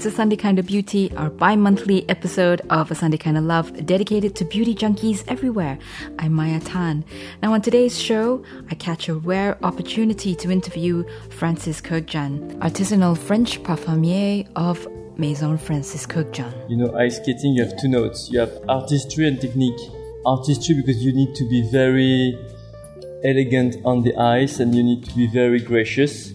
It's a Sunday Kind of Beauty, our bi monthly episode of A Sunday Kind of Love dedicated to beauty junkies everywhere. I'm Maya Tan. Now, on today's show, I catch a rare opportunity to interview Francis Kurkdjian, artisanal French parfumier of Maison Francis Kurkdjian. You know, ice skating, you have two notes. You have artistry and technique. Artistry because you need to be very elegant on the ice and you need to be very gracious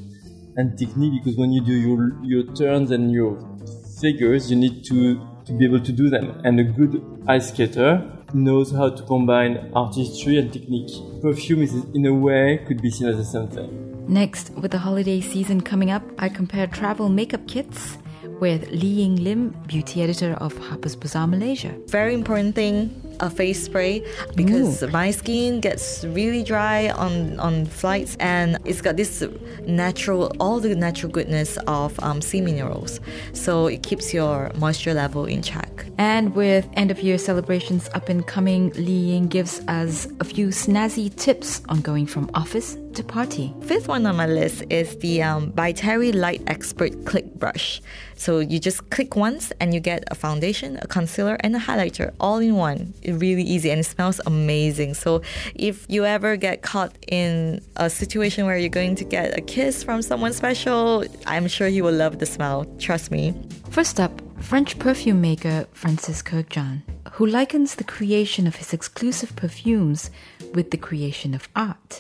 and technique because when you do your, your turns and your figures, you need to, to be able to do them. And a good ice skater knows how to combine artistry and technique. Perfume is, in a way, could be seen as the same thing. Next, with the holiday season coming up, I compare travel makeup kits with Li Ying Lim, beauty editor of Harper's Bazaar Malaysia. Very important thing a face spray because Ooh. my skin gets really dry on on flights and it's got this natural all the natural goodness of um, sea minerals so it keeps your moisture level in check and with end of year celebrations up and coming li ying gives us a few snazzy tips on going from office to party. Fifth one on my list is the um, by Terry Light Expert Click Brush. So you just click once and you get a foundation, a concealer, and a highlighter all in one. Really easy and it smells amazing. So if you ever get caught in a situation where you're going to get a kiss from someone special, I'm sure you will love the smell. Trust me. First up, French perfume maker Francis Kurkdjian, who likens the creation of his exclusive perfumes with the creation of art.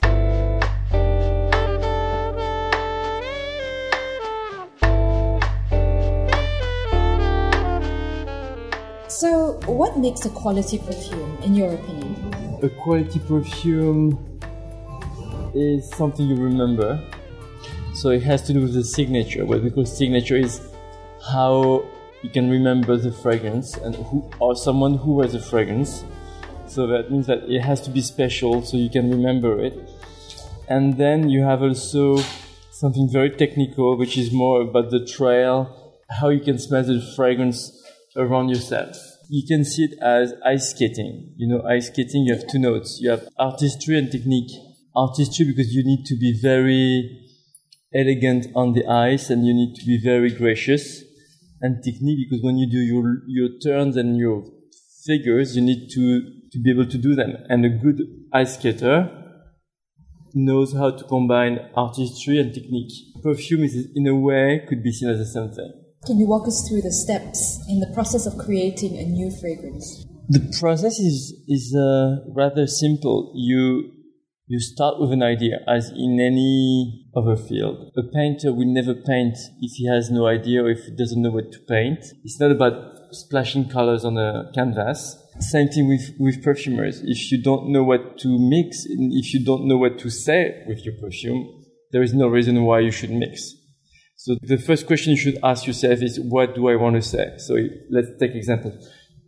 So, what makes a quality perfume, in your opinion? A quality perfume is something you remember. So, it has to do with the signature. What we call signature is how you can remember the fragrance and who, or someone who wears a fragrance. So, that means that it has to be special so you can remember it. And then you have also something very technical, which is more about the trail, how you can smell the fragrance around yourself. You can see it as ice skating. You know, ice skating, you have two notes. You have artistry and technique. Artistry because you need to be very elegant on the ice and you need to be very gracious. And technique because when you do your, your turns and your figures, you need to, to be able to do them. And a good ice skater knows how to combine artistry and technique. Perfume is, in a way, could be seen as the same thing. Can you walk us through the steps in the process of creating a new fragrance? The process is is uh, rather simple. You you start with an idea, as in any other field. A painter will never paint if he has no idea or if he doesn't know what to paint. It's not about splashing colors on a canvas. Same thing with, with perfumers. If you don't know what to mix, if you don't know what to say with your perfume, there is no reason why you should mix. So the first question you should ask yourself is, what do I want to say? So let's take example.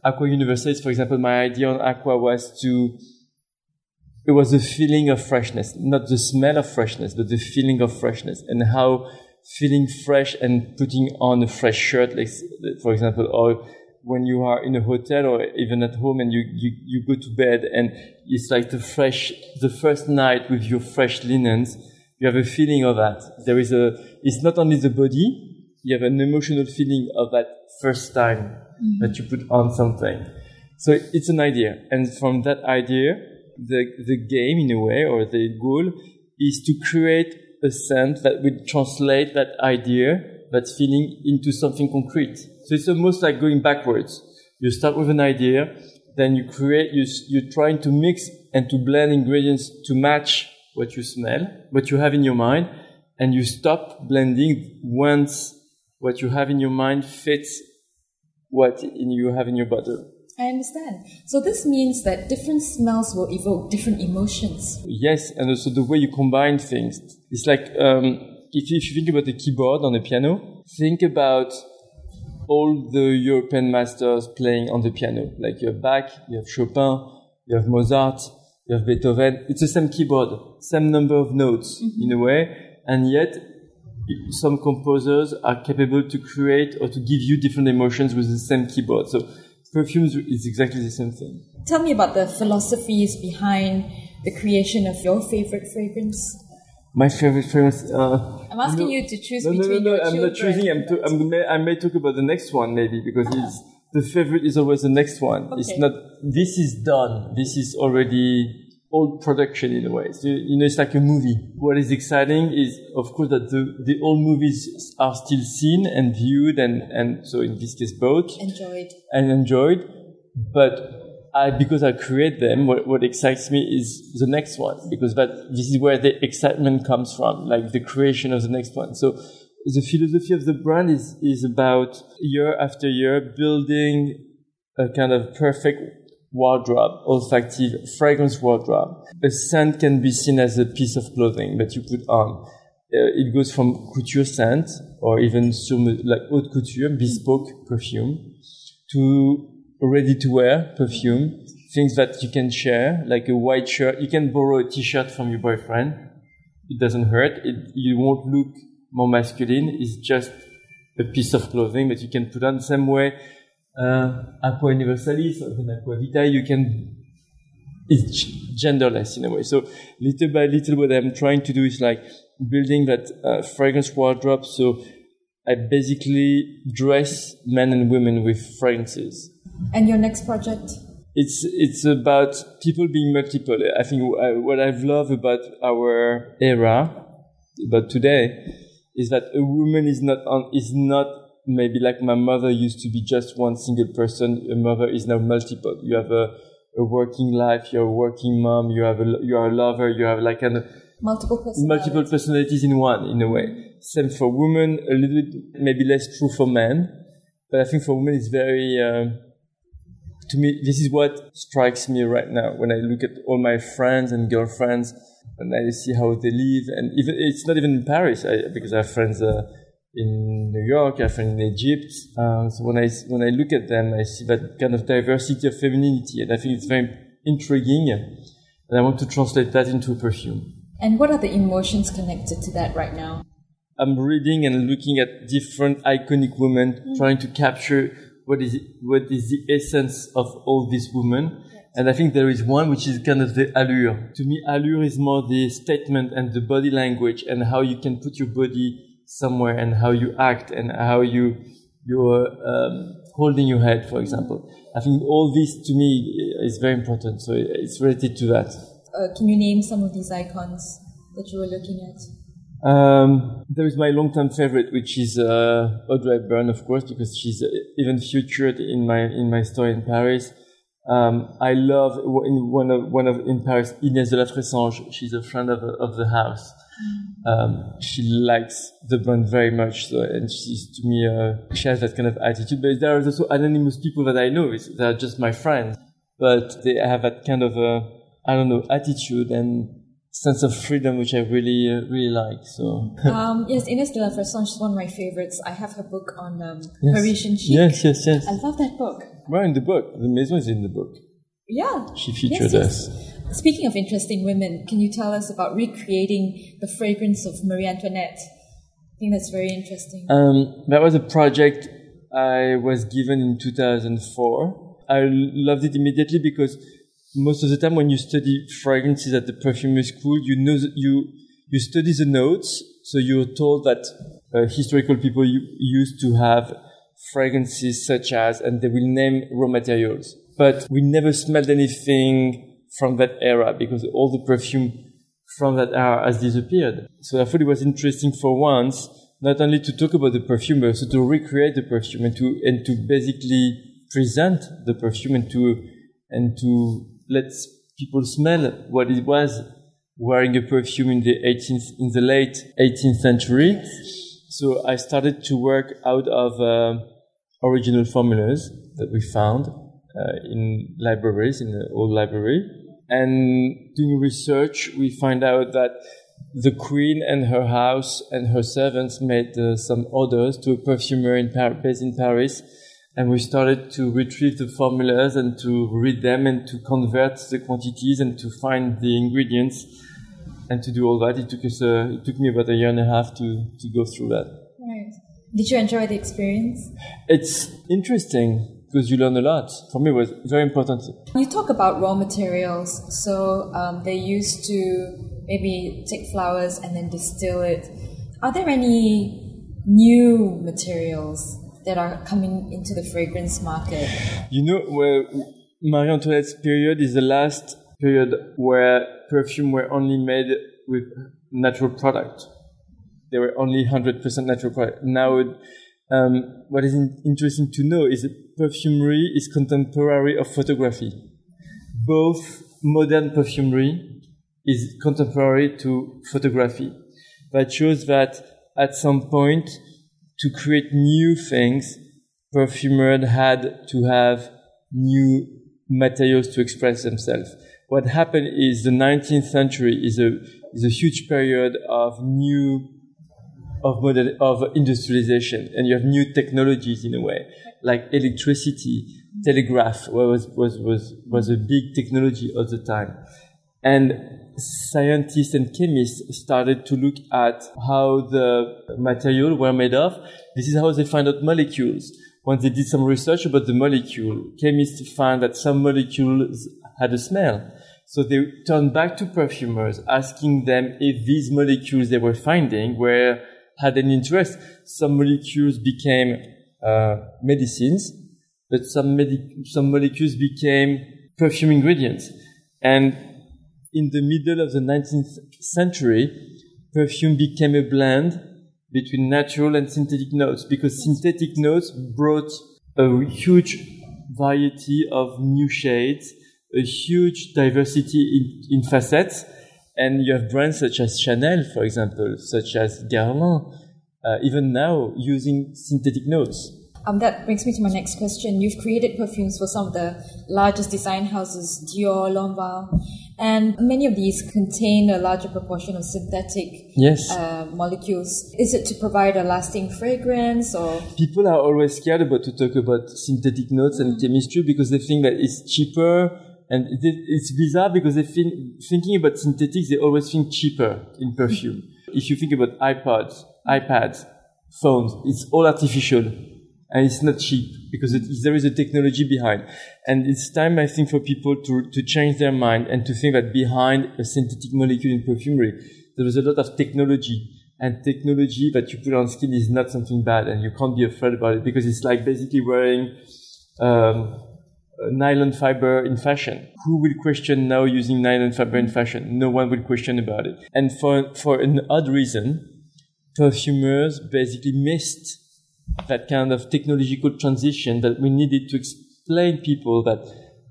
Aqua Universalis, for example, my idea on Aqua was to, it was the feeling of freshness, not the smell of freshness, but the feeling of freshness and how feeling fresh and putting on a fresh shirt, like, for example, or when you are in a hotel or even at home and you, you, you go to bed and it's like the fresh, the first night with your fresh linens you have a feeling of that. There is a, it's not only the body, you have an emotional feeling of that first time mm-hmm. that you put on something. So it's an idea. And from that idea, the, the game in a way, or the goal is to create a scent that will translate that idea, that feeling into something concrete. So it's almost like going backwards. You start with an idea, then you create, you, you're trying to mix and to blend ingredients to match what you smell, what you have in your mind, and you stop blending once what you have in your mind fits what you have in your bottle. I understand. So this means that different smells will evoke different emotions. Yes, and also the way you combine things. It's like um, if, if you think about the keyboard on a piano, think about all the European masters playing on the piano. Like you have Bach, you have Chopin, you have Mozart, you have Beethoven. It's the same keyboard, same number of notes mm-hmm. in a way, and yet some composers are capable to create or to give you different emotions with the same keyboard. So perfumes is exactly the same thing. Tell me about the philosophies behind the creation of your favorite fragrance. My favorite fragrance. Uh, I'm asking no, you to choose no, no, between no, no, your I'm not choosing. I'm, to, I'm may, I may talk about the next one maybe because it's, the favorite is always the next one. It's not. This is done. This is already old production in a way. So, you know, it's like a movie. What is exciting is, of course, that the, the old movies are still seen and viewed and, and so in this case both Enjoyed. and enjoyed. But I, because I create them, what, what excites me is the next one because that this is where the excitement comes from, like the creation of the next one. So the philosophy of the brand is, is about year after year building a kind of perfect wardrobe, olfactive fragrance wardrobe. A scent can be seen as a piece of clothing that you put on. Uh, it goes from couture scent or even like haute couture, bespoke perfume to ready to wear perfume, things that you can share, like a white shirt. You can borrow a t-shirt from your boyfriend. It doesn't hurt. It, you won't look more masculine. is just a piece of clothing that you can put on the same way. Uh, aqua universalis or even aqua vitae, you can, it's genderless in a way. So little by little, what I'm trying to do is like building that uh, fragrance wardrobe. So I basically dress men and women with fragrances. And your next project? It's it's about people being multiple. I think uh, what I've loved about our era, about today, is that a woman is not on is not maybe like my mother used to be just one single person. A mother is now multiple. You have a, a working life. You're a working mom. You have a you are a lover. You have like an Multiple personalities. multiple personalities in one in a way. Same for women, a little bit maybe less true for men, but I think for women it's very. Um, to me, this is what strikes me right now when I look at all my friends and girlfriends and I see how they live, and even it's not even in Paris I, because I have friends uh, in New York, I have friends in Egypt. Um, so when I when I look at them, I see that kind of diversity of femininity, and I think it's very intriguing, and I want to translate that into a perfume. And what are the emotions connected to that right now? I'm reading and looking at different iconic women, trying to capture what is what is the essence of all these women. And I think there is one which is kind of the allure. To me, allure is more the statement and the body language and how you can put your body somewhere and how you act and how you you're um, holding your head, for example. I think all this to me is very important. So it's related to that. Uh, can you name some of these icons that you were looking at? Um, there is my long-time favorite, which is uh, Audrey Hepburn, of course, because she's uh, even featured in my in my store in Paris. Um, I love in one of one of in Paris Inès de la Fressange. She's a friend of of the house. Um, she likes the brand very much, so, and she's to me uh, she has that kind of attitude. But there are also anonymous people that I know. It's, they're just my friends, but they have that kind of uh, I don't know attitude and sense of freedom, which I really, uh, really like. So um, yes, Ines de la Fressange is one of my favorites. I have her book on um, Yes. Parisian chic. yes, yes, yes. I love that book. Well, in the book, the Maison is in the book. Yeah. She featured yes, us. yes. Speaking of interesting women, can you tell us about recreating the fragrance of Marie Antoinette? I think that's very interesting. Um, that was a project I was given in 2004. I loved it immediately because most of the time when you study fragrances at the perfumery school, you know you you study the notes, so you're told that uh, historical people used to have fragrances such as, and they will name raw materials, but we never smelled anything from that era because all the perfume from that era has disappeared. So I thought it was interesting for once not only to talk about the perfume, but also to recreate the perfume and to and to basically present the perfume and to and to let people smell what it was wearing a perfume in the 18th in the late 18th century. So I started to work out of uh, original formulas that we found uh, in libraries in the old library. And doing research, we find out that the queen and her house and her servants made uh, some orders to a perfumer in Par- based in Paris. And we started to retrieve the formulas and to read them and to convert the quantities and to find the ingredients and to do all that. It took us, uh, it took me about a year and a half to, to go through that. Right. Did you enjoy the experience? It's interesting because you learn a lot. For me, it was very important. You talk about raw materials. So um, they used to maybe take flowers and then distill it. Are there any new materials that are coming into the fragrance market? You know, well, Marie Antoinette's period is the last period where perfume were only made with natural product. They were only 100% natural product. Now, um, what is in- interesting to know is that perfumery is contemporary of photography. Both modern perfumery is contemporary to photography. That shows that at some point, to create new things, perfumers had to have new materials to express themselves. What happened is the 19th century is a, is a huge period of new of modern, of industrialization and you have new technologies in a way like electricity telegraph was was was was a big technology at the time and scientists and chemists started to look at how the material were made of this is how they find out molecules when they did some research about the molecule chemists found that some molecules had a smell so they turned back to perfumers asking them if these molecules they were finding were had an interest. Some molecules became uh, medicines, but some, medi- some molecules became perfume ingredients. And in the middle of the 19th century, perfume became a blend between natural and synthetic notes because synthetic notes brought a huge variety of new shades, a huge diversity in, in facets, and you have brands such as Chanel, for example, such as Guerlain, uh, even now using synthetic notes. Um, that brings me to my next question. You've created perfumes for some of the largest design houses, Dior, Lanvin, and many of these contain a larger proportion of synthetic yes. uh, molecules. Is it to provide a lasting fragrance or? People are always scared about to talk about synthetic notes and chemistry because they think that it's cheaper and it's bizarre because they think, thinking about synthetics, they always think cheaper in perfume. if you think about iPods, iPads, phones, it's all artificial and it's not cheap because it, there is a technology behind. And it's time, I think, for people to, to change their mind and to think that behind a synthetic molecule in perfumery, there is a lot of technology and technology that you put on skin is not something bad and you can't be afraid about it because it's like basically wearing, um, nylon fiber in fashion. Who will question now using nylon fiber in fashion? No one will question about it. And for, for an odd reason, perfumers basically missed that kind of technological transition that we needed to explain people that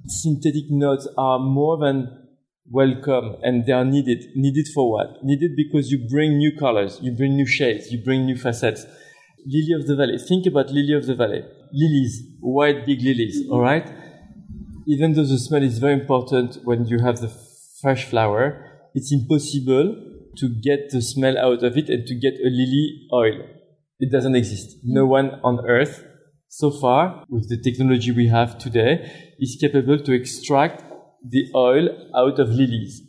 synthetic notes are more than welcome and they are needed. Needed for what? Needed because you bring new colors, you bring new shades, you bring new facets. Lily of the Valley. Think about Lily of the Valley. Lilies, white big lilies, all right? even though the smell is very important when you have the fresh flower, it's impossible to get the smell out of it and to get a lily oil. It doesn't exist. No one on earth so far with the technology we have today is capable to extract the oil out of lilies.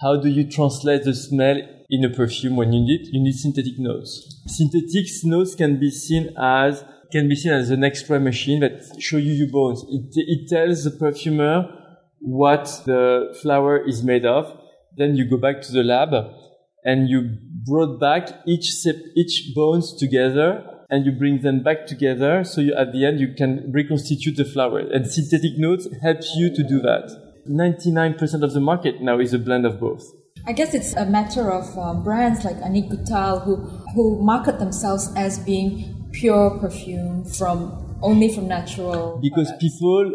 How do you translate the smell in a perfume when you need? You need synthetic notes. Synthetic notes can be seen as can be seen as an X-ray machine that show you your bones. It, it tells the perfumer what the flower is made of. Then you go back to the lab and you brought back each each bones together and you bring them back together. So you, at the end, you can reconstitute the flower and synthetic notes help you to do that. 99% of the market now is a blend of both. I guess it's a matter of um, brands like Annick Goutal who, who market themselves as being pure perfume from only from natural because products. people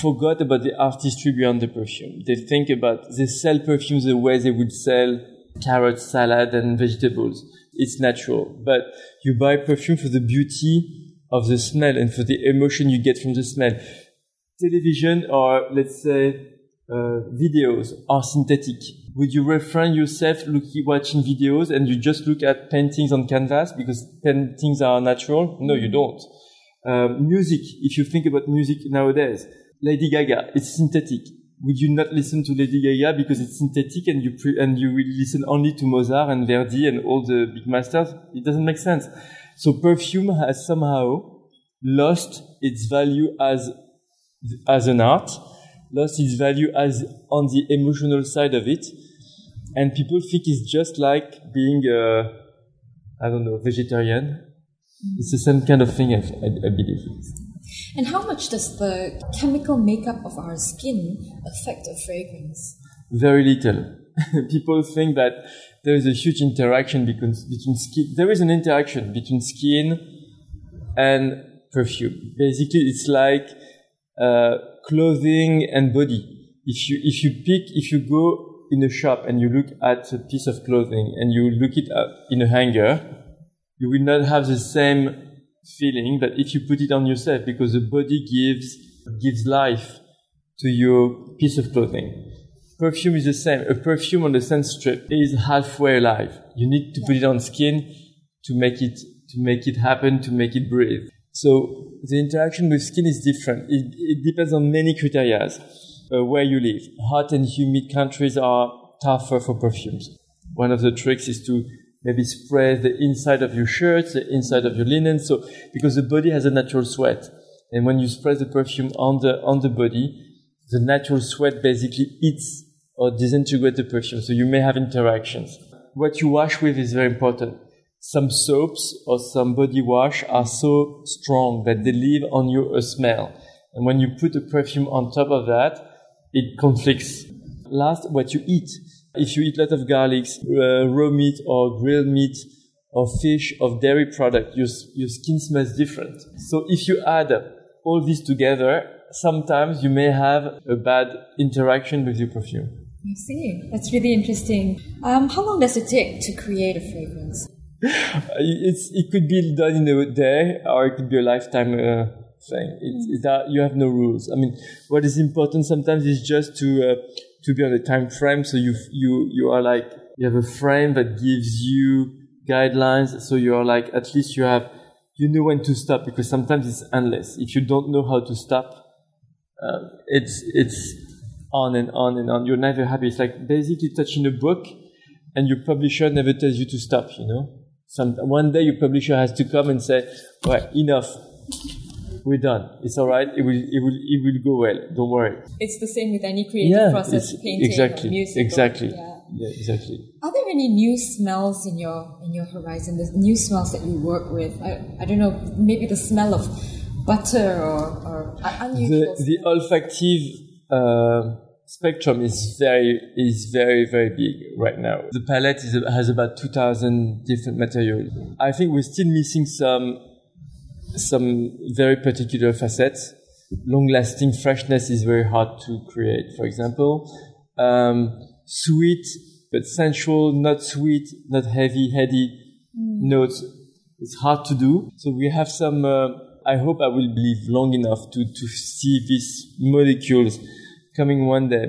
forgot about the artistry behind the perfume they think about they sell perfumes the way they would sell carrot salad and vegetables it's natural but you buy perfume for the beauty of the smell and for the emotion you get from the smell television or let's say uh, videos are synthetic would you refrain yourself looking, watching videos and you just look at paintings on canvas because paintings are natural? No, you don't. Um, music, if you think about music nowadays, Lady Gaga, it's synthetic. Would you not listen to Lady Gaga because it's synthetic and you pre- and you will listen only to Mozart and Verdi and all the big masters? It doesn't make sense. So perfume has somehow lost its value as as an art, lost its value as on the emotional side of it, And people think it's just like being a, I don't know, vegetarian. It's the same kind of thing, I, I, I believe. And how much does the chemical makeup of our skin affect a fragrance? Very little. People think that there is a huge interaction between, between skin. There is an interaction between skin and perfume. Basically, it's like uh, clothing and body. If you if you pick if you go in a shop and you look at a piece of clothing and you look it up in a hanger, you will not have the same feeling that if you put it on yourself because the body gives gives life to your piece of clothing. Perfume is the same. A perfume on the scent strip is halfway alive. You need to put it on skin to make it to make it happen, to make it breathe. So the interaction with skin is different. It, it depends on many criteria. Uh, where you live. Hot and humid countries are tougher for perfumes. One of the tricks is to maybe spray the inside of your shirts, the inside of your linen. So, because the body has a natural sweat. And when you spray the perfume on the, on the body, the natural sweat basically eats or disintegrates the perfume. So you may have interactions. What you wash with is very important. Some soaps or some body wash are so strong that they leave on you a smell. And when you put a perfume on top of that, it conflicts. Last, what you eat. If you eat a lot of garlics, uh, raw meat or grilled meat or fish or dairy product, your, your skin smells different. So if you add all this together, sometimes you may have a bad interaction with your perfume. I see. That's really interesting. Um, how long does it take to create a fragrance? it's, it could be done in a day or it could be a lifetime uh, thing. It's, it's that you have no rules. I mean, what is important sometimes is just to uh, to be on a time frame. So you you you are like you have a frame that gives you guidelines. So you are like at least you have you know when to stop because sometimes it's endless. If you don't know how to stop, uh, it's it's on and on and on. You're never happy. It's like basically touching a book, and your publisher never tells you to stop. You know, some one day your publisher has to come and say, "Right, enough." We're done. It's all right. It will, it will, it will go well. Don't worry. It's the same with any creative yeah, process, painting exactly, music. Exactly. Or, yeah. yeah, exactly. Are there any new smells in your in your horizon? The new smells that you work with? I, I don't know. Maybe the smell of butter or, or unusual. The, the olfactive. Uh, spectrum is very is very very big right now. The palette is, has about two thousand different materials. I think we're still missing some some very particular facets. Long-lasting freshness is very hard to create. For example, um, sweet but sensual, not sweet, not heavy, heady mm. notes. It's hard to do. So we have some. Uh, I hope I will live long enough to to see these molecules coming one day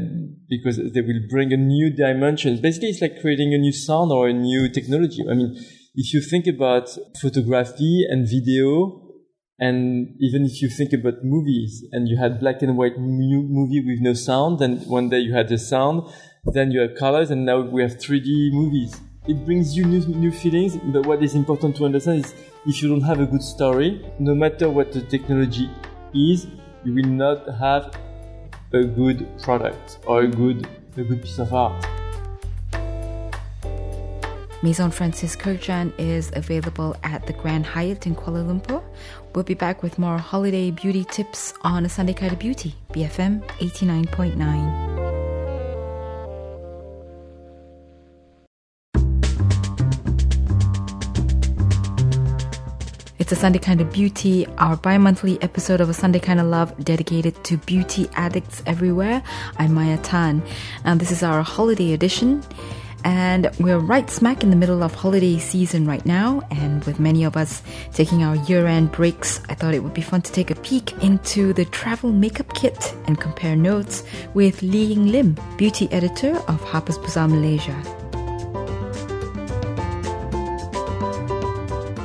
because they will bring a new dimension. Basically, it's like creating a new sound or a new technology. I mean, if you think about photography and video, and even if you think about movies and you had black and white movie with no sound, then one day you had the sound, then you have colors, and now we have 3D movies. It brings you new, new feelings, but what is important to understand is if you don't have a good story, no matter what the technology is, you will not have a good product or a good, a good piece of art. Maison Francis Kurkdjian is available at the Grand Hyatt in Kuala Lumpur. We'll be back with more holiday beauty tips on a Sunday Kind of Beauty, BFM 89.9. It's a Sunday Kind of Beauty, our bi monthly episode of A Sunday Kind of Love dedicated to beauty addicts everywhere. I'm Maya Tan, and this is our holiday edition. And we're right smack in the middle of holiday season right now. And with many of us taking our year end breaks, I thought it would be fun to take a peek into the travel makeup kit and compare notes with Li Ying Lim, beauty editor of Harper's Bazaar Malaysia.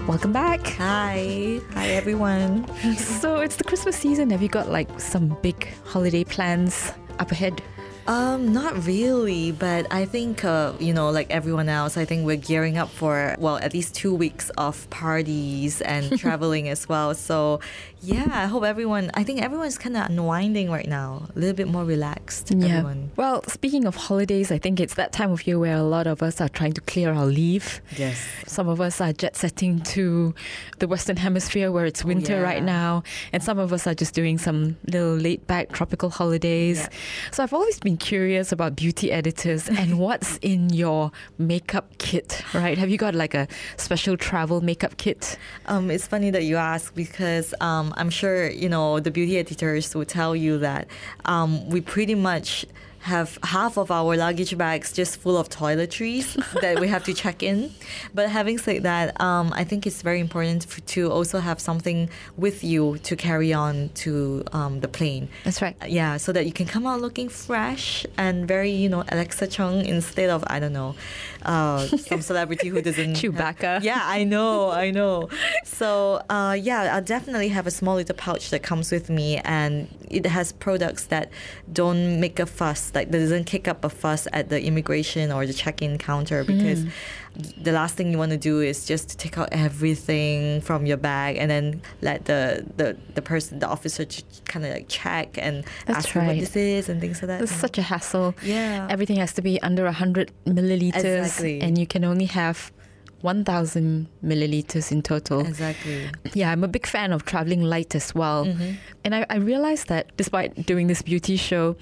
Welcome back. Hi. Hi, everyone. so it's the Christmas season. Have you got like some big holiday plans up ahead? Um, not really, but I think uh, you know, like everyone else, I think we're gearing up for well, at least two weeks of parties and traveling as well. So, yeah, I hope everyone. I think everyone's kind of unwinding right now, a little bit more relaxed. Everyone. Well, speaking of holidays, I think it's that time of year where a lot of us are trying to clear our leave. Yes. Some of us are jet setting to the Western Hemisphere where it's winter yeah. right now, and some of us are just doing some little laid back tropical holidays. Yeah. So I've always been curious about beauty editors and what's in your makeup kit, right? Have you got like a special travel makeup kit? Um, it's funny that you ask because um, I'm sure you know the beauty editors will tell you that um, we pretty much have half of our luggage bags just full of toiletries that we have to check in. But having said that, um, I think it's very important for, to also have something with you to carry on to um, the plane. That's right. Yeah, so that you can come out looking fresh and very, you know, Alexa Chung instead of I don't know, uh, some celebrity who doesn't. Chewbacca. Yeah, I know, I know. So uh, yeah, I'll definitely have a small little pouch that comes with me, and it has products that don't make a fuss, like that doesn't kick up a fuss at the immigration or the check-in counter because the last thing you want to do is just to take out everything from your bag and then let the the, the person, the officer, ch- kind of like check and That's ask you what this is and things like that. It's such a hassle. Yeah. Everything has to be under 100 milliliters, Exactly. and you can only have 1,000 milliliters in total. exactly. Yeah, I'm a big fan of traveling light as well. Mm-hmm. And I, I realized that despite doing this beauty show,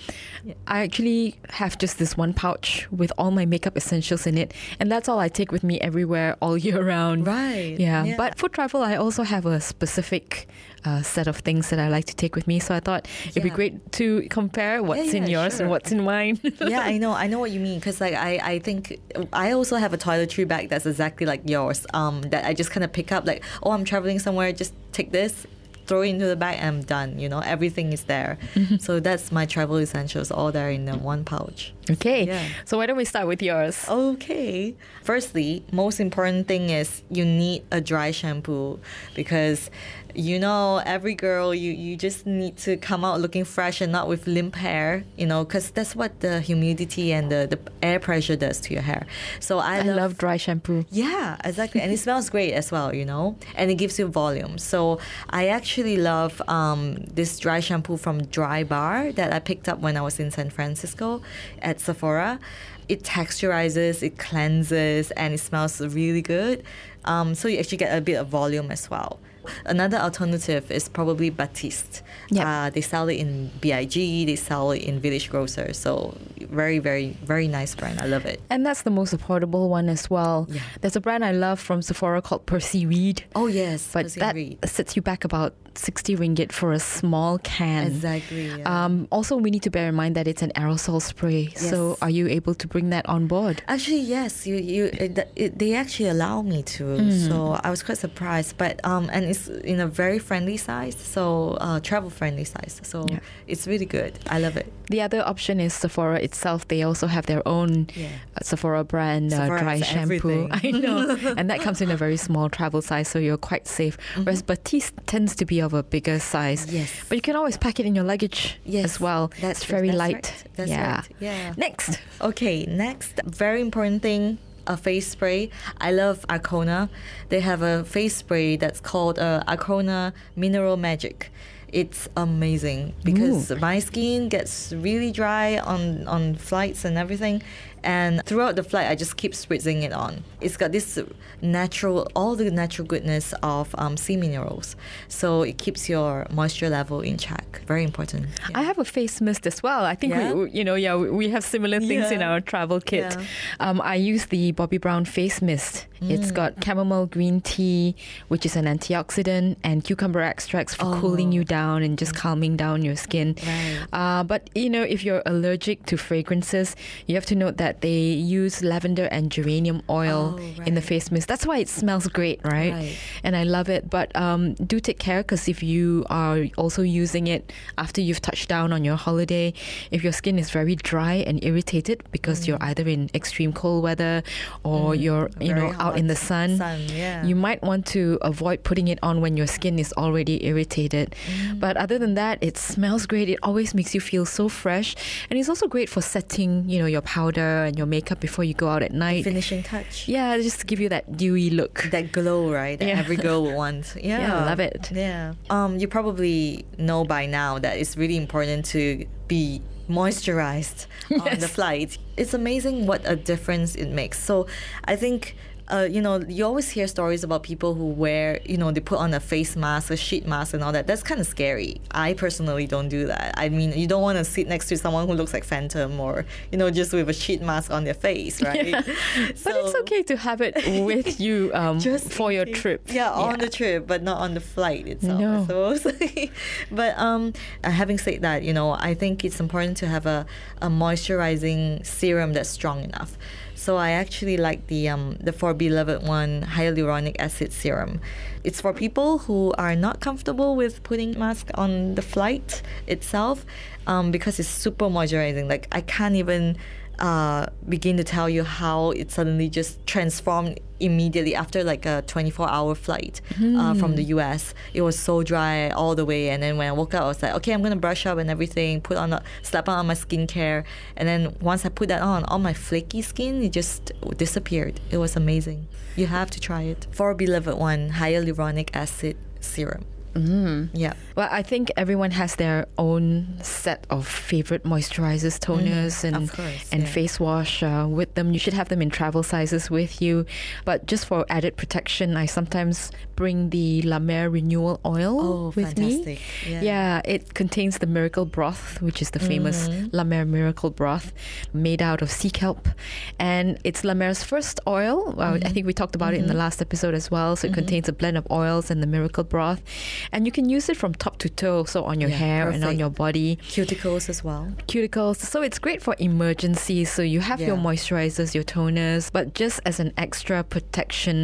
I actually have just this one pouch with all my makeup essentials in it. And that's all I take with me everywhere all year round. Right. Yeah. Yeah. But for travel, I also have a specific uh, set of things that I like to take with me. So I thought it'd be great to compare what's in yeah, yours sure. and what's in mine. yeah, I know. I know what you mean because like I, I think I also have a toiletry bag that's exactly like yours. Um, that I just kind of pick up like, oh, I'm traveling somewhere, just take this, throw it into the bag, and I'm done. You know, everything is there. Mm-hmm. So that's my travel essentials, all there in the one pouch. okay. Yeah. So why don't we start with yours? Okay. Firstly, most important thing is you need a dry shampoo because you know every girl you you just need to come out looking fresh and not with limp hair, you know, cuz that's what the humidity and the, the air pressure does to your hair. So I, I love dry shampoo. yeah, exactly. And it smells great as well, you know, and it gives you volume. So I actually love um, this dry shampoo from Dry Bar that I picked up when I was in San Francisco at Sephora. It texturizes, it cleanses, and it smells really good. Um, so you actually get a bit of volume as well. Another alternative is probably Batiste. Yep. Uh, they sell it in BIG, they sell it in Village Grocer. So very, very, very nice brand. I love it. And that's the most affordable one as well. Yeah. There's a brand I love from Sephora called Percy Reed. Oh yes, but Percy that Reed. sets you back about 60 ringgit for a small can. Exactly. yeah. Um, also, we need to bear in mind that it's an aerosol spray. So, are you able to bring that on board? Actually, yes, you you it, it, they actually allow me to, Mm-hmm. so I was quite surprised. But um, and it's in a very friendly size, so uh, travel friendly size. So Yeah. it's really good. I love it. The other option is Sephora itself. They also have their own Yeah. uh, Sephora brand uh, dry shampoo. everything. I know. and that comes in a very small travel size, so you're quite safe. Whereas Batiste tends to be of a bigger size. Yes. But you can always pack it in your luggage Yes, as well. that's- it's very that's light. right. That's yeah. right. Yeah. Next. Okay, next, very important thing. A face spray. I love Arcona. They have a face spray that's called uh, Arcona Mineral Magic. It's amazing because my skin gets really dry on, on flights and everything. And throughout the flight, I just keep spritzing it on. It's got this natural, all the natural goodness of um, sea minerals. So it keeps your moisture level in check. Very important. Yeah. I have a face mist as well. I think Yeah? we, you know, yeah, we have similar things in our travel kit. Yeah. Um, I use the Bobbi Brown face mist. Mm. It's got chamomile green tea, which is an antioxidant, and cucumber extracts for cooling you down and just calming down your skin. Oh. Right. Uh, but you know, if you're allergic to fragrances, you have to note that that they use lavender and geranium oil Oh, in the face mist. That's why it smells great, right? Right. And I love it. But um, do take care because if you are also using it after you've touched down on your holiday, if your skin is very dry and irritated because you're either in extreme cold weather or you're you Mm. Very know out in the sun, sun, yeah. you might want to avoid putting it on when your skin is already irritated. Mm. But other than that, it smells great. It always makes you feel so fresh, and it's also great for setting you know your powder and your makeup before you go out at night. Finishing touch. Yeah, just to give you that dewy look. That glow, right? That Yeah. every girl would want. Yeah. Yeah, love it. Yeah. Um, you probably know by now that it's really important to be moisturized on the flight. It's amazing what a difference it makes. So I think uh, you know, you always hear stories about people who wear, you know, they put on a face mask, a sheet mask, and all that. That's kind of scary. I personally don't do that. I mean, you don't want to sit next to someone who looks like Phantom or, you know, just with a sheet mask on their face, right? Yeah. but it's okay to have it with you um, just for your trip. Yeah, on the trip, but not on the flight itself. No. I suppose. but um, uh, having said that, you know, I think it's important to have a, a moisturizing serum that's strong enough. So I actually like the um, the For Beloved One hyaluronic acid serum. It's for people who are not comfortable with putting mask on the flight itself um, because it's super moisturizing. Like I can't even uh, begin to tell you how it suddenly just transformed immediately after like a 24 hour flight uh, from the US. It was so dry all the way. And then when I woke up, I was like, okay, I'm going to brush up and everything, put on, a, slap on my skincare. And then once I put that on, all my flaky skin, it just disappeared. It was amazing. You have to try it. For Beloved One, hyaluronic acid serum. Mm. Yeah. Well, I think everyone has their own set of favorite moisturizers, toners, and Mm, of course, and yeah. face wash uh, with them. You should have them in travel sizes with you. But just for added protection, I sometimes bring the La Mer Renewal Oil Oh, with me. fantastic. Yeah. it contains the Miracle Broth, which is the famous Mm-hmm. La Mer Miracle Broth, made out of sea kelp, and it's La Mer's first oil. Well, Mm-hmm. I think we talked about it in the last episode as well. So it contains a blend of oils and the Miracle Broth, and you can use it from top to toe, so on your Yeah, hair and on your body, Cuticles as well. cuticles. So it's great for emergencies. So you have your moisturizers, your toners, but just as an extra protection,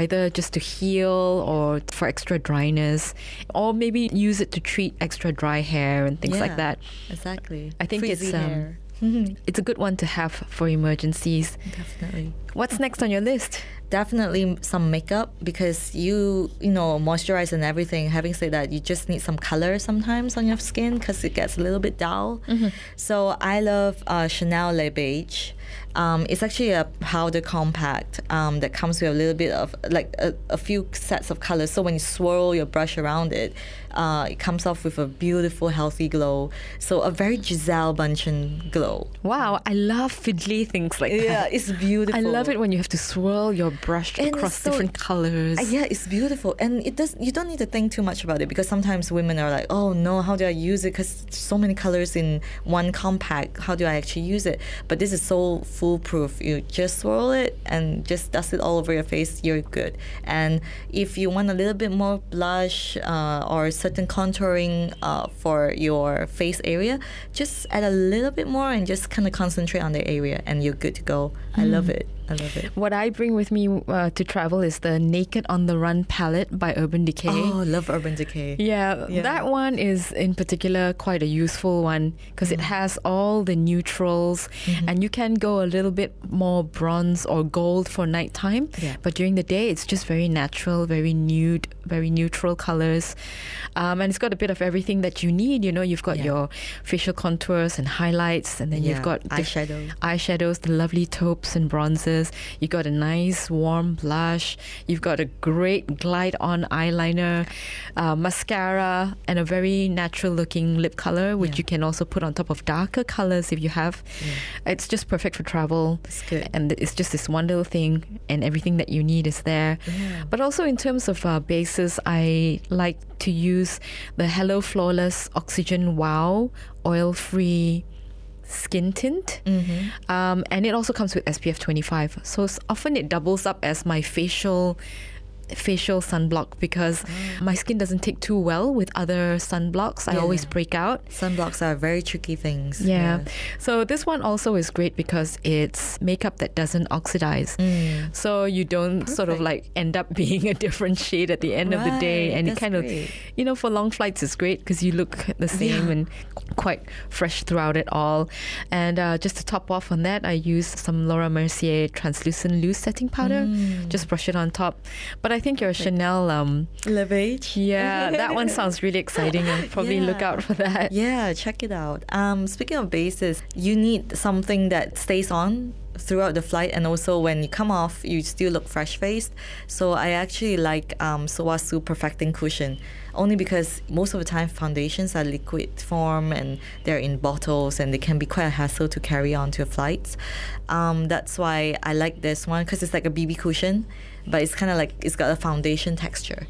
either just to heal or for extra dryness, or maybe use it to treat extra dry hair and things like that. Exactly. I think Frizzy it's um, it's a good one to have for emergencies. Definitely. What's next on your list? Definitely some makeup because you you know moisturize and everything. Having said that, you just need some color sometimes on your skin because it gets a little bit dull. So I love uh, Chanel Le Beige. Um, it's actually a powder compact um, that comes with a little bit of like a, a few sets of colors. So when you swirl your brush around it, uh, it comes off with a beautiful, healthy glow. So a very Gisele Bundchen glow. Wow, I love fiddly things like that. Yeah, it's beautiful. I love it when you have to swirl your brush And across so- different colors. Uh, yeah, it's beautiful, and it does. You don't need to think too much about it because sometimes women are like, "Oh no, how do I use it?" Because so many colors in one compact. How do I actually use it? But this is so foolproof. You just swirl it and just dust it all over your face. You're good. And if you want a little bit more blush uh, or certain contouring uh, for your face area, just add a little bit more and just kind of concentrate on the area, and you're good to go. I love it. I love it. What I bring with me uh, to travel is the Naked on the Run palette by Urban Decay. Oh, love Urban Decay. Yeah, Yeah. that one is in particular quite a useful one because it has all the neutrals and you can go a little bit more bronze or gold for nighttime. Yeah. But during the day, it's just very natural, very nude, very neutral colors. Um, and it's got a bit of everything that you need. You know, you've got Yeah. your facial contours and highlights, and then Yeah, you've got diff- eyeshadow. eyeshadows, the lovely taupes and You've got a nice warm blush. You've got a great glide on eyeliner, uh, mascara, and a very natural looking lip color, which Yeah. you can also put on top of darker colors if you have. It's just perfect for travel. And it's just this one little thing, and everything that you need is there. Yeah. But also, in terms of uh, bases, I like to use the Hello Flawless Oxygen Wow oil free skin tint. Mm-hmm. Um, and it also comes with SPF 25. So often it doubles up as my facial facial sunblock because my skin doesn't take too well with other sunblocks. I Yeah. always break out. Sunblocks are very tricky things. Yeah. So this one also is great because it's makeup that doesn't oxidize. So you don't sort of Mm. Like end up being a different shade at the end of the day. Right, And it that's kind of, you know, for long flights, it's great because you look the same Yeah. and quite fresh throughout it all. And uh, just to top off on that, I use some Laura Mercier translucent loose setting powder. Mm. Just brush it on top. But I think your Chanel, um, Le Beige. yeah, that one sounds really exciting. I'll probably look out for that. Yeah, check it out. Um, speaking of bases, you need something that stays on throughout the flight, and also when you come off, you still look fresh faced. So I actually like um, Sulwhasoo Perfecting Cushion, only because most of the time foundations are liquid form and they're in bottles, and they can be quite a hassle to carry on to your flights. Um, that's why I like this one because it's like a BB cushion, but it's kind of like it's got a foundation texture.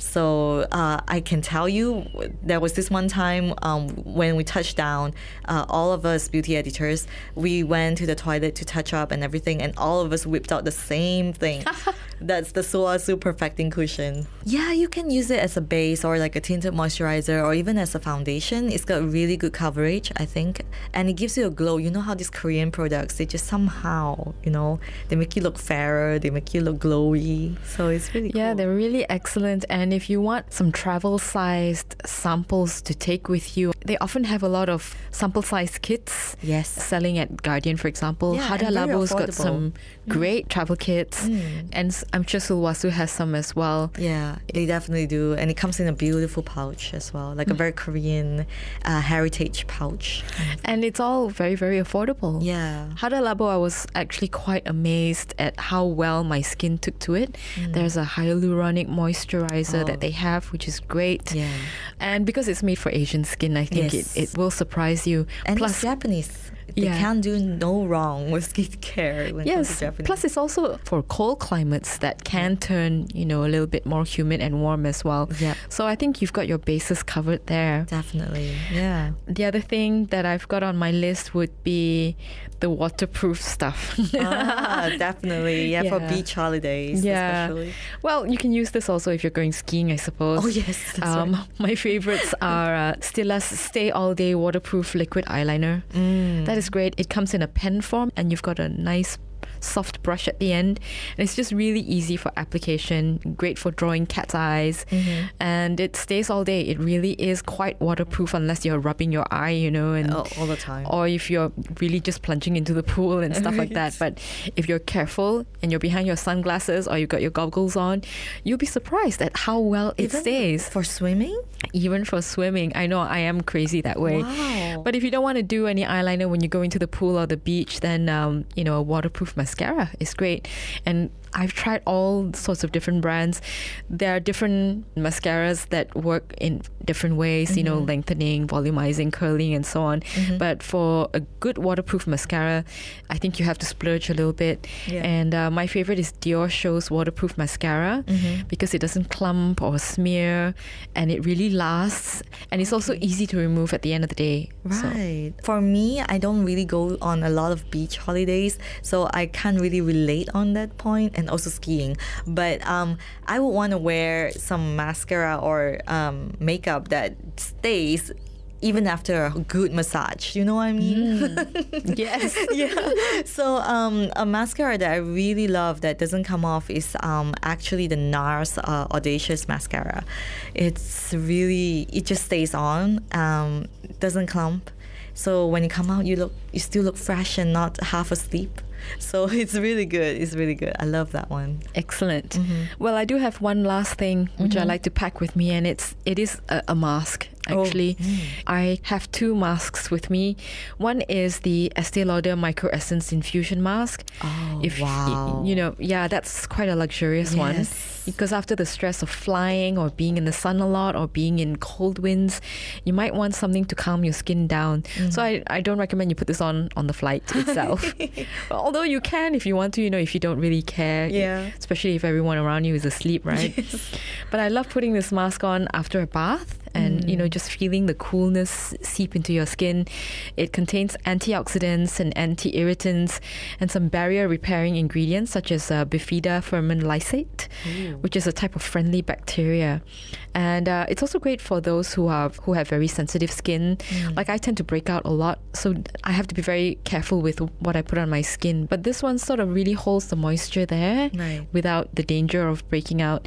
So uh, I can tell you, there was this one time um, when we touched down, uh, all of us beauty editors, we went to the toilet to touch up and everything, and all of us whipped out the same thing. That's the Sulwhasoo Perfecting Cushion. Yeah, you can use it as a base or like a tinted moisturizer or even as a foundation. It's got really good coverage, I think, and it gives you a glow. You know how these Korean products, they just somehow, you know, they make you look fairer, they make you look glowy. So it's really Yeah, cool. they're really excellent. And if you want some travel sized samples to take with you, they often have a lot of sample sized kits. Yes. Selling at Guardian, for example. Yeah, Hada and Labo's got. Mm. some great travel kits. And s- I'm sure Sulwhasoo has some as well. Yeah, they definitely do, and it comes in a beautiful pouch as well, like a very Korean uh, heritage pouch. And it's all very, very affordable. Yeah. Hada Labo, I was actually quite amazed at how well my skin took to it. There's a hyaluronic moisturizer Mm. Oh. that they have, which is great. Yeah. And because it's made for Asian skin, I think Yes. it, it will surprise you. And Plus, Japanese. Yeah. can't do no wrong with skincare when it comes to Yes. Plus, it's also for cold climates that can turn, you know, a little bit more humid and warm as well. Yeah. So I think you've got your bases covered there. definitely, yeah. The other thing that I've got on my list would be the waterproof stuff. ah, definitely, yeah, for beach holidays, yeah. especially. Well, you can use this also if you're going skiing, I suppose. Oh, yes, um, right. My favorites are uh, Stila's Stay All Day Waterproof Liquid Eyeliner. Mm. That is great. It comes in a pen form and you've got a nice soft brush at the end and it's just really easy for application great for drawing cat's eyes Mm-hmm. and it stays all day it really is quite waterproof unless you're rubbing your eye you know and Oh, all the time. or if you're really just plunging into the pool and stuff like that. But if you're careful and you're behind your sunglasses or you've got your goggles on, you'll be surprised at how well it Even stays. for swimming. Even for swimming. I know I am crazy that way. Wow. But if you don't want to do any eyeliner when you go into the pool or the beach, then, um, you know, a waterproof mascara is great. And I've tried all sorts of different brands. There are different mascaras that work in different ways, you know, Mm-hmm. lengthening, volumizing, curling, and so on. But for a good waterproof mascara, I think you have to splurge a little bit. Yeah. And uh, my favorite is Diorshow's waterproof mascara Mm-hmm. because it doesn't clump or smear and it really lasts. And it's also easy to remove at the end of the day. So- Right. For me, I don't really go on a lot of beach holidays, so I can't really relate on that point, and also skiing. But um, I would want to wear some mascara or um, makeup that stays even after a good massage. You know what I mean? yes. yeah. So um, a mascara that I really love that doesn't come off is um, actually the NARS uh, Audacious mascara. It's really it just stays on, um, doesn't clump. So when you come out, you look you still look fresh and not half asleep. So it's really good. It's really good. I love that one. Excellent. Mm-hmm. Well, I do have one last thing which I like to pack with me, and it's it is a, a mask. Oh, Actually, mm. I have two masks with me. One is the Estee Lauder Micro Essence Infusion Mask. Oh, y- wow. you know, yeah, that's quite a luxurious one Yes. because after the stress of flying or being in the sun a lot or being in cold winds, you might want something to calm your skin down. Mm. So I, I don't recommend you put this on on the flight itself. Although you can if you want to, you know, if you don't really care. Yeah. Especially if everyone around you is asleep, right? Yes. But I love putting this mask on after a bath and you know just feeling the coolness seep into your skin. It contains antioxidants and anti-irritants and some barrier repairing ingredients such as uh, Bifida ferment lysate, which is a type of friendly bacteria. And uh, it's also great for those who are who have very sensitive skin. Like I tend to break out a lot, so I have to be very careful with what I put on my skin. But this one sort of really holds the moisture there Right. without the danger of breaking out.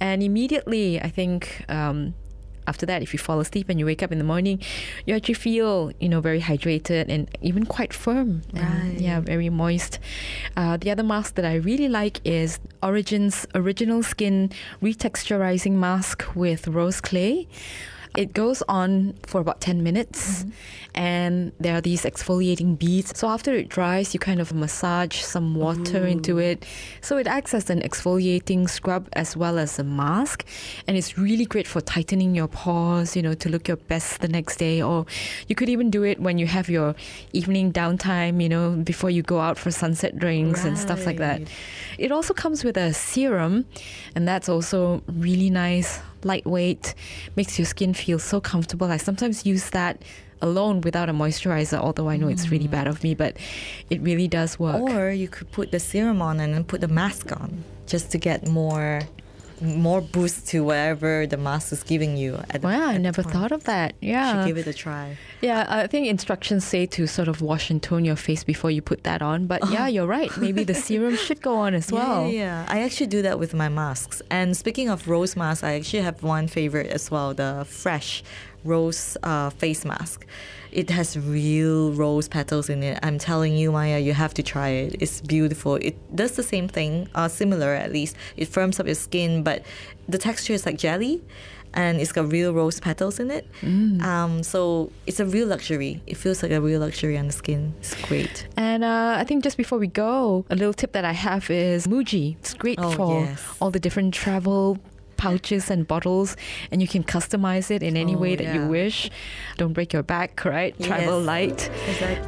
And immediately, I think. Um, after that, if you fall asleep and you wake up in the morning, you actually feel, you know, very hydrated and even quite firm. And, Right. yeah, very moist. Uh, the other mask that I really like is Origin's Original Skin Retexturizing Mask with Rose Clay. It goes on for about 10 minutes mm-hmm. and there are these exfoliating beads. So after it dries, you kind of massage some water into it. So it acts as an exfoliating scrub as well as a mask. And it's really great for tightening your pores, you know, to look your best the next day. Or you could even do it when you have your evening downtime, you know, before you go out for sunset drinks and stuff like that. It also comes with a serum, and that's also really nice, lightweight, makes your skin feel so comfortable. I sometimes use that alone without a moisturizer, although I know it's really mm. bad of me, but it really does work. Or you could put the serum on and then put the mask on just to get more more boost to whatever the mask is giving you. At the, Wow, I at the never point. thought of that. You Yeah. should give it a try. Yeah, I think instructions say to sort of wash and tone your face before you put that on. But yeah, you're right. Maybe the serum should go on as well. Yeah, yeah, I actually do that with my masks. And speaking of rose masks, I actually have one favorite as well the fresh rose uh, face mask. It has real rose petals in it. I'm telling you, Maya, you have to try it. It's beautiful. It does the same thing, uh, similar at least. It firms up your skin, but the texture is like jelly. And it's got real rose petals in it. Um, so it's a real luxury. It feels like a real luxury on the skin. It's great. And uh, I think just before we go, a little tip that I have is Muji. It's great Oh, for yes. all the different travel pouches and bottles and you can customize it in any Oh, way that you wish don't break your back right travel Yes. light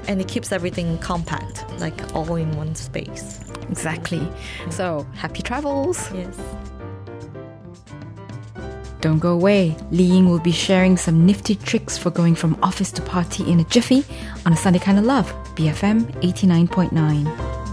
And it keeps everything compact, like all in one space. exactly mm-hmm. so happy travels Yes. Don't go away. Li Ying will be sharing some nifty tricks for going from office to party in a jiffy on a Sunday Kind of Love, BFM 89.9.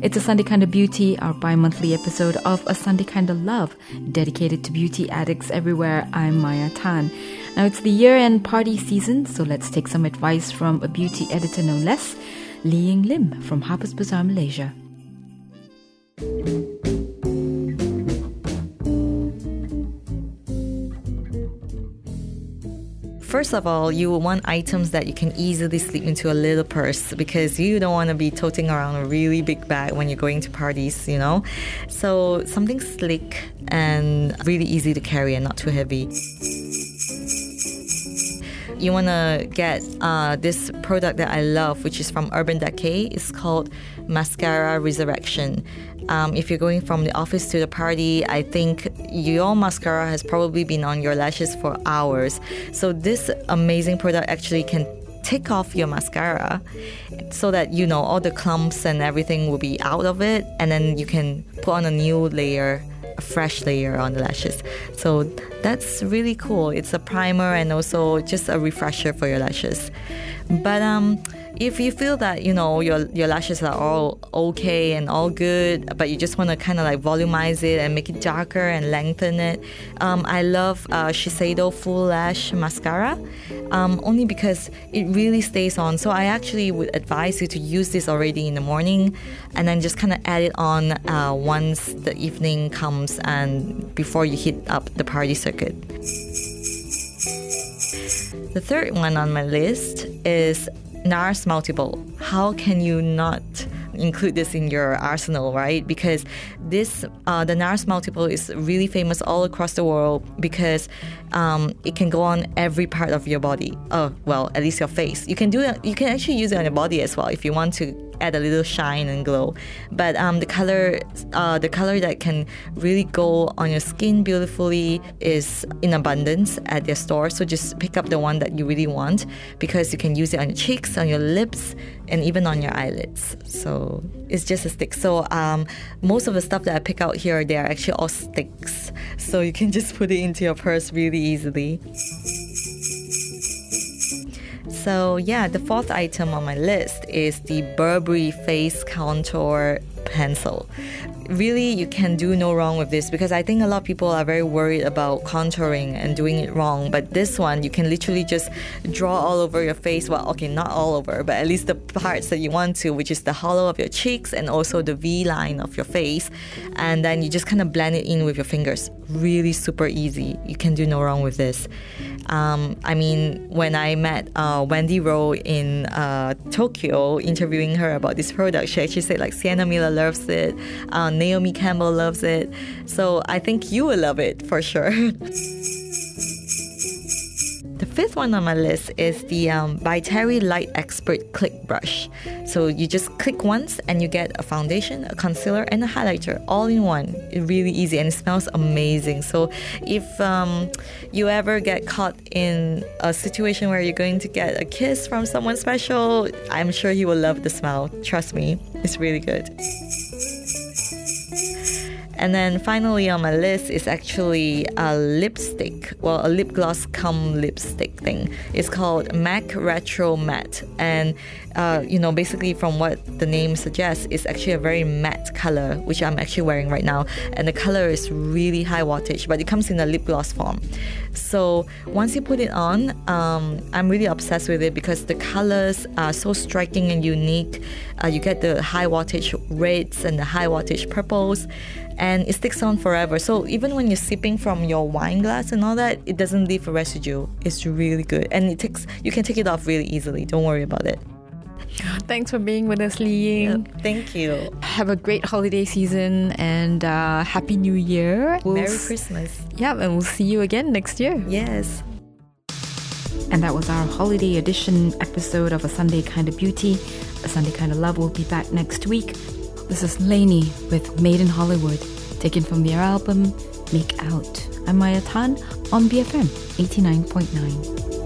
It's a Sunday Kind of Beauty, our bi monthly episode of A Sunday Kind of Love, dedicated to beauty addicts everywhere. I'm Maya Tan. Now, it's the year end party season, so let's take some advice from a beauty editor no less, Li Ying Lim from Harper's Bazaar, Malaysia. First of all, you will want items that you can easily slip into a little purse because you don't want to be toting around a really big bag when you're going to parties, you know? So, something slick and really easy to carry and not too heavy. You want to get uh, this product that I love, which is from Urban Decay. It's called Mascara Resurrection. Um, if you're going from the office to the party, I think your mascara has probably been on your lashes for hours. So this amazing product actually can take off your mascara so that you know all the clumps and everything will be out of it and then you can put on a new layer a fresh layer on the lashes so that's really cool it's a primer and also just a refresher for your lashes but um if you feel that you know your your lashes are all okay and all good, but you just want to kind of like volumize it and make it darker and lengthen it, um, I love uh, Shiseido Full Lash Mascara, um, only because it really stays on. So I actually would advise you to use this already in the morning, and then just kind of add it on uh, once the evening comes and before you hit up the party circuit. The third one on my list is NARS Multiple. How can you not include this in your arsenal, right? Because this, uh, the NARS Multiple is really famous all across the world because um, it can go on every part of your body. Oh, well, at least your face. You can do it. You can actually use it on your body as well if you want to add a little shine and glow. But um, the color, uh, the color that can really go on your skin beautifully is in abundance at their store. So just pick up the one that you really want because you can use it on your cheeks, on your lips, and even on your eyelids. So it's just a stick. So um, most of the stuff that I pick out here, they are actually all sticks. So you can just put it into your purse really easily. So yeah, the fourth item on my list is the Burberry Face Contour Pencil really you can do no wrong with this because I think a lot of people are very worried about contouring and doing it wrong. But this one, you can literally just draw all over your face. Well, okay, not all over, but at least the parts that you want to, which is the hollow of your cheeks and also the V line of your face. And then you just kind of blend it in with your fingers. Really super easy. You can do no wrong with this. Um, I mean, when I met uh, Wendy Rowe in uh, Tokyo, interviewing her about this product, she actually said like Sienna Miller loves it. Uh, Naomi Campbell loves it. So I think you will love it for sure. The fifth one on my list is the um, by Terry Light Expert Click Brush. So you just click once and you get a foundation, a concealer, and a highlighter all in one. It's really easy and it smells amazing. So if um, you ever get caught in a situation where you're going to get a kiss from someone special, I'm sure you will love the smell. Trust me, it's really good. And then finally on my list is actually a lipstick, well, a lip gloss cum lipstick thing. It's called MAC Retro Matte. And, uh, you know, basically from what the name suggests, it's actually a very matte color, which I'm actually wearing right now. And the color is really high wattage, but it comes in a lip gloss form. So once you put it on, um, I'm really obsessed with it because the colors are so striking and unique. Uh, you get the high wattage reds and the high wattage purples and it sticks on forever. So even when you're sipping from your wine glass and all that, it doesn't leave a residue. It's really good, and it takes you can take it off really easily. Don't worry about it. Thanks for being with us, Li Ying. Yep, thank you. Have a great holiday season and uh, Happy New Year. We'll Merry Christmas. Yeah, and we'll see you again next year. Yes. And that was our holiday edition episode of A Sunday Kind of Beauty. A Sunday Kind of Love will be back next week. This is LANY with Made in Hollywood, taken from their album Make Out. I'm Maya Tan on BFM 89.9.